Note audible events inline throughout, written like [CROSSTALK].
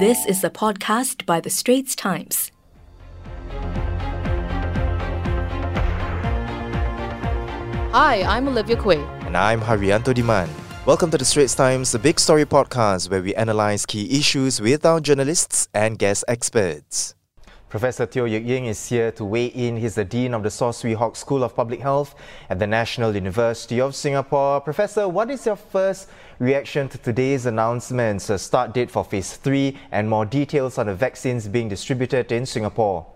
This is a podcast by The Straits Times. Hi, I'm Olivia Quay. And I'm Hairianto Diman. Welcome to the Straits Times, the Big Story podcast, where we analyze key issues with our journalists and guest experts. Professor Teo Yik Ying is here to weigh in. He's the Dean of the Saw Swee Hock School of Public Health at the National University of Singapore. Professor, what is your first reaction to today's announcements, a start date for phase three, and more details on the vaccines being distributed in Singapore?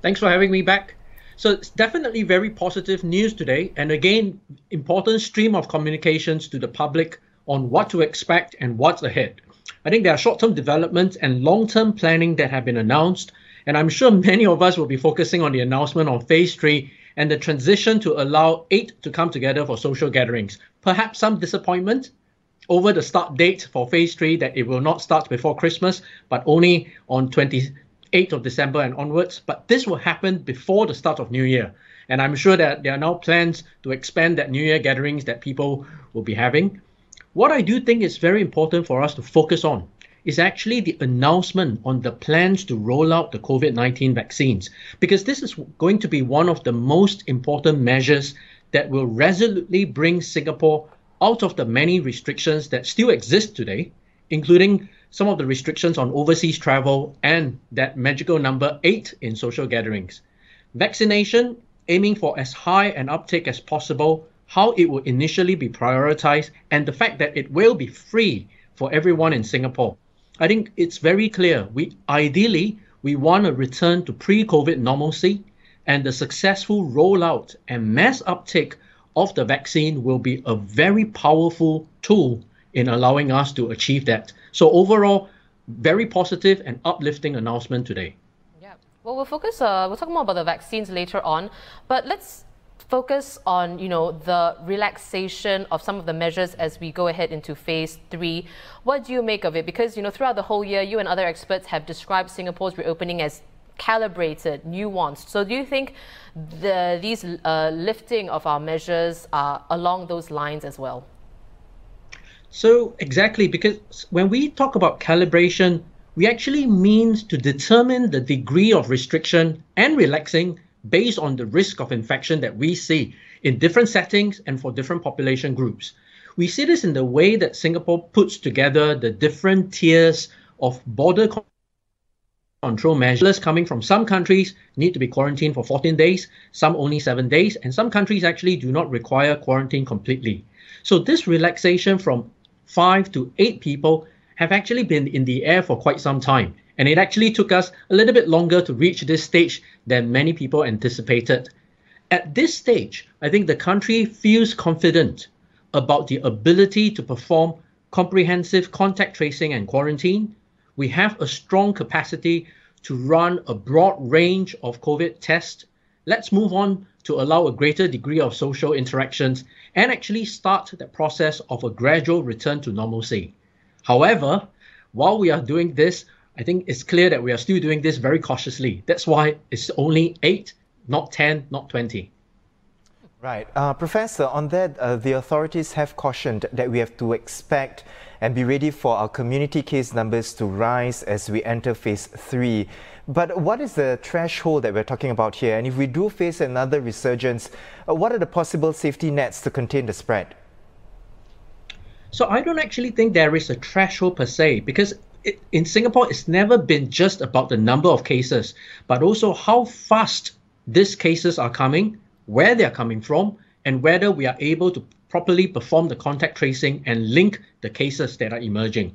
Thanks for having me back. So it's definitely very positive news today, and again, important stream of communications to the public on what to expect and what's ahead. I think there are short term developments and long term planning that have been announced. And I'm sure [LAUGHS] many of us will be focusing on the announcement on phase three and the transition to allow eight to come together for social gatherings. Perhaps some disappointment over the start date for phase three that it will not start before Christmas, but only on 28th of December and onwards. But this will happen before the start of New Year. And I'm sure that there are now plans to expand that New Year gatherings that people will be having. What I do think is very important for us to focus on is actually the announcement on the plans to roll out the COVID 19 vaccines, because this is going to be one of the most important measures that will resolutely bring Singapore out of the many restrictions that still exist today, including some of the restrictions on overseas travel and that magical number eight in social gatherings. Vaccination, aiming for as high an uptake as possible how it will initially be prioritized, and the fact that it will be free for everyone in Singapore. I think it's very clear. We ideally we want to return to pre-COVID normalcy, and the successful rollout and mass uptake of the vaccine will be a very powerful tool in allowing us to achieve that. So overall, very positive and uplifting announcement today. Yeah. Well, we'll focus. Uh, we'll talk more about the vaccines later on, but let's focus on you know the relaxation of some of the measures as we go ahead into phase three. What do you make of it? Because you know throughout the whole year, you and other experts have described Singapore's reopening as calibrated, nuanced. So do you think the, these uh, lifting of our measures are along those lines as well? So exactly, because when we talk about calibration, we actually mean to determine the degree of restriction and relaxing based on the risk of infection that we see in different settings and for different population groups. We see this in the way that Singapore puts together the different tiers of border control measures coming from some countries need to be quarantined for 14 days, some only 7 days, and some countries actually do not require quarantine completely. So this relaxation from 5 to 8 people have actually been in the air for quite some time. And it actually took us a little bit longer to reach this stage than many people anticipated. At this stage, I think the country feels confident about the ability to perform comprehensive contact tracing and quarantine. We have a strong capacity to run a broad range of COVID tests. Let's move on to allow a greater degree of social interactions and actually start the process of a gradual return to normalcy. However, while we are doing this, I think it's clear that we are still doing this very cautiously. That's why it's only eight, not 10, not 20. Right. Uh, Professor, on that, uh, the authorities have cautioned that we have to expect and be ready for our community case numbers to rise as we enter phase three. But what is the threshold that we're talking about here? And if we do face another resurgence, uh, what are the possible safety nets to contain the spread? So I don't actually think there is a threshold per se because in Singapore, it's never been just about the number of cases, but also how fast these cases are coming, where they're coming from, and whether we are able to properly perform the contact tracing and link the cases that are emerging.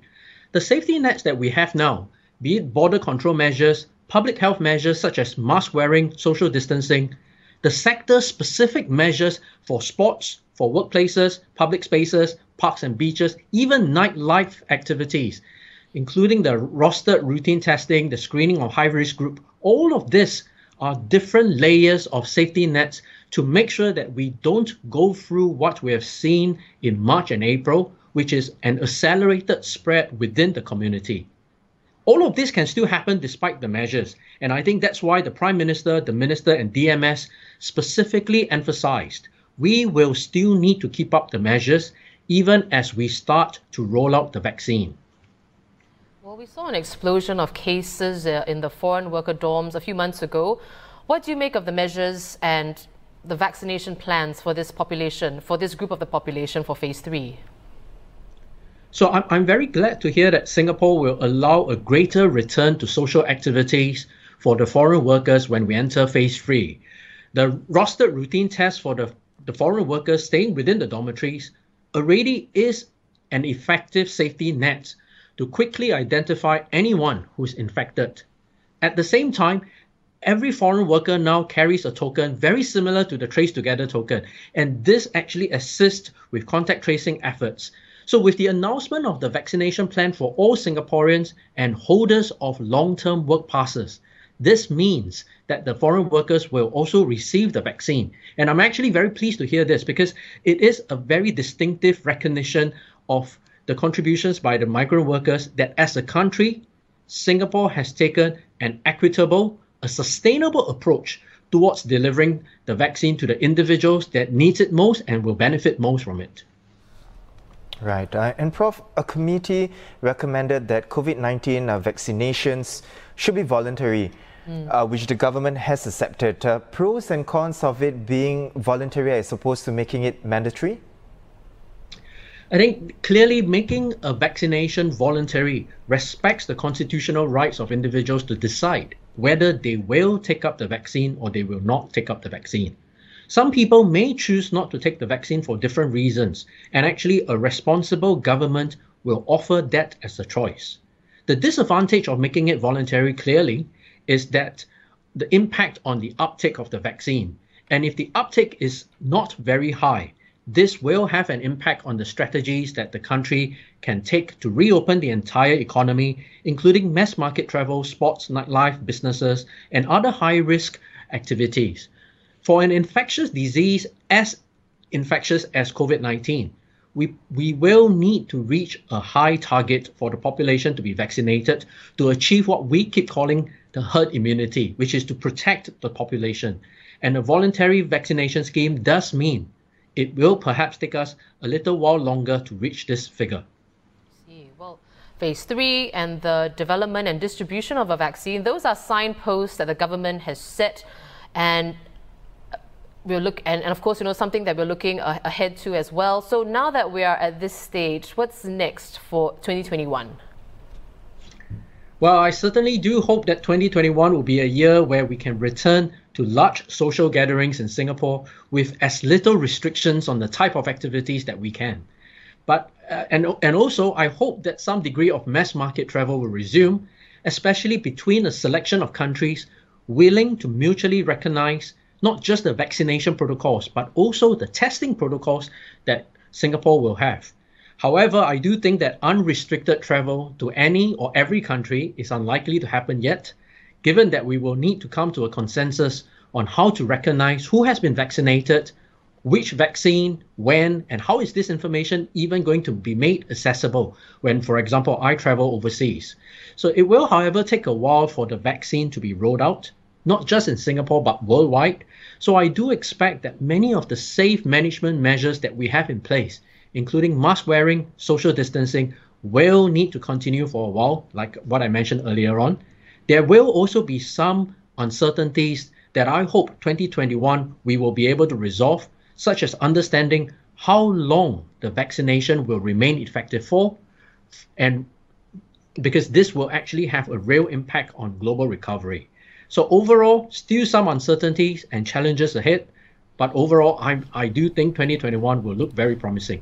The safety nets that we have now, be it border control measures, public health measures such as mask wearing, social distancing, the sector specific measures for sports, for workplaces, public spaces, parks and beaches, even nightlife activities including the rostered routine testing, the screening of high risk group, all of this are different layers of safety nets to make sure that we don't go through what we have seen in March and April, which is an accelerated spread within the community. All of this can still happen despite the measures. And I think that's why the Prime Minister, the Minister, and DMS specifically emphasized we will still need to keep up the measures even as we start to roll out the vaccine. Well, we saw an explosion of cases uh, in the foreign worker dorms a few months ago. What do you make of the measures and the vaccination plans for this population, for this group of the population for phase three? So I'm, I'm very glad to hear that Singapore will allow a greater return to social activities for the foreign workers when we enter phase three. The rostered routine test for the, the foreign workers staying within the dormitories already is an effective safety net to quickly identify anyone who's infected. At the same time, every foreign worker now carries a token very similar to the Trace Together token, and this actually assists with contact tracing efforts so with the announcement of the vaccination plan for all Singaporeans and holders of long-term work passes, this means that the foreign workers will also receive the vaccine. And I'm actually very pleased to hear this because it is a very distinctive recognition of the contributions by the migrant workers that as a country, Singapore has taken an equitable, a sustainable approach towards delivering the vaccine to the individuals that needs it most and will benefit most from it. Right. Uh, and Prof, a committee recommended that COVID 19 uh, vaccinations should be voluntary, mm. uh, which the government has accepted. Uh, pros and cons of it being voluntary as opposed to making it mandatory? I think clearly making a vaccination voluntary respects the constitutional rights of individuals to decide whether they will take up the vaccine or they will not take up the vaccine. Some people may choose not to take the vaccine for different reasons, and actually, a responsible government will offer that as a choice. The disadvantage of making it voluntary clearly is that the impact on the uptake of the vaccine. And if the uptake is not very high, this will have an impact on the strategies that the country can take to reopen the entire economy, including mass market travel, sports, nightlife, businesses, and other high risk activities. For an infectious disease as infectious as COVID 19, we, we will need to reach a high target for the population to be vaccinated to achieve what we keep calling the herd immunity, which is to protect the population. And a voluntary vaccination scheme does mean it will perhaps take us a little while longer to reach this figure. Well, phase three and the development and distribution of a vaccine, those are signposts that the government has set. And uh, we'll look and, and of course you know something that we're looking ahead to as well so now that we are at this stage what's next for 2021 well i certainly do hope that 2021 will be a year where we can return to large social gatherings in singapore with as little restrictions on the type of activities that we can but uh, and and also i hope that some degree of mass market travel will resume especially between a selection of countries willing to mutually recognize not just the vaccination protocols, but also the testing protocols that Singapore will have. However, I do think that unrestricted travel to any or every country is unlikely to happen yet, given that we will need to come to a consensus on how to recognize who has been vaccinated, which vaccine, when, and how is this information even going to be made accessible when, for example, I travel overseas. So it will, however, take a while for the vaccine to be rolled out, not just in Singapore, but worldwide, so I do expect that many of the safe management measures that we have in place, including mask wearing, social distancing, will need to continue for a while, like what I mentioned earlier on. There will also be some uncertainties that I hope 2021 we will be able to resolve, such as understanding how long the vaccination will remain effective for, and because this will actually have a real impact on global recovery. So overall, still some uncertainties and challenges ahead, but overall, I I do think 2021 will look very promising.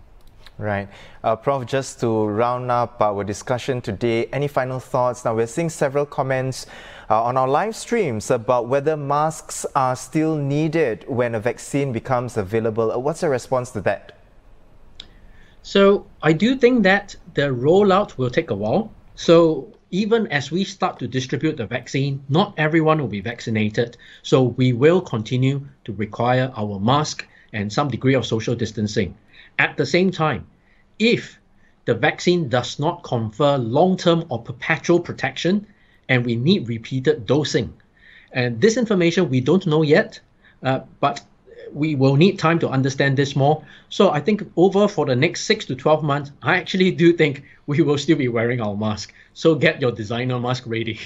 Right. Uh, Prof, just to round up our discussion today, any final thoughts? Now, we're seeing several comments uh, on our live streams about whether masks are still needed when a vaccine becomes available. Uh, what's your response to that? So, I do think that the rollout will take a while. So, even as we start to distribute the vaccine, not everyone will be vaccinated. So we will continue to require our mask and some degree of social distancing. At the same time, if the vaccine does not confer long term or perpetual protection, and we need repeated dosing. And this information we don't know yet, uh, but we will need time to understand this more. So I think over for the next six to 12 months, I actually do think we will still be wearing our mask. So get your designer mask ready.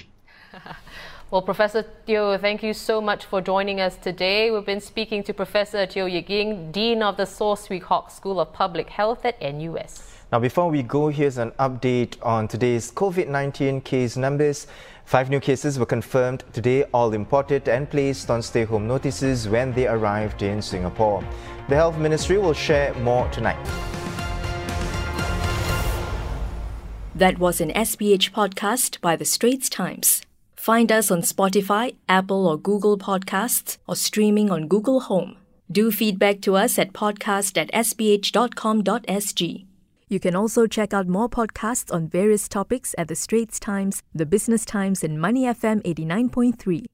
[LAUGHS] Well, Professor Teo, thank you so much for joining us today. We've been speaking to Professor Teo Yik Ying, Dean of the Saw Swee Hock School of Public Health at NUS. Now, before we go, here's an update on today's COVID 19 case numbers. Five new cases were confirmed today, all imported and placed on stay home notices when they arrived in Singapore. The Health Ministry will share more tonight. That was an SPH podcast by The Straits Times. Find us on Spotify, Apple or Google Podcasts, or streaming on Google Home. Do feedback to us at podcast at sph.com.sg. You can also check out more podcasts on various topics at The Straits Times, The Business Times, and Money FM 89.3.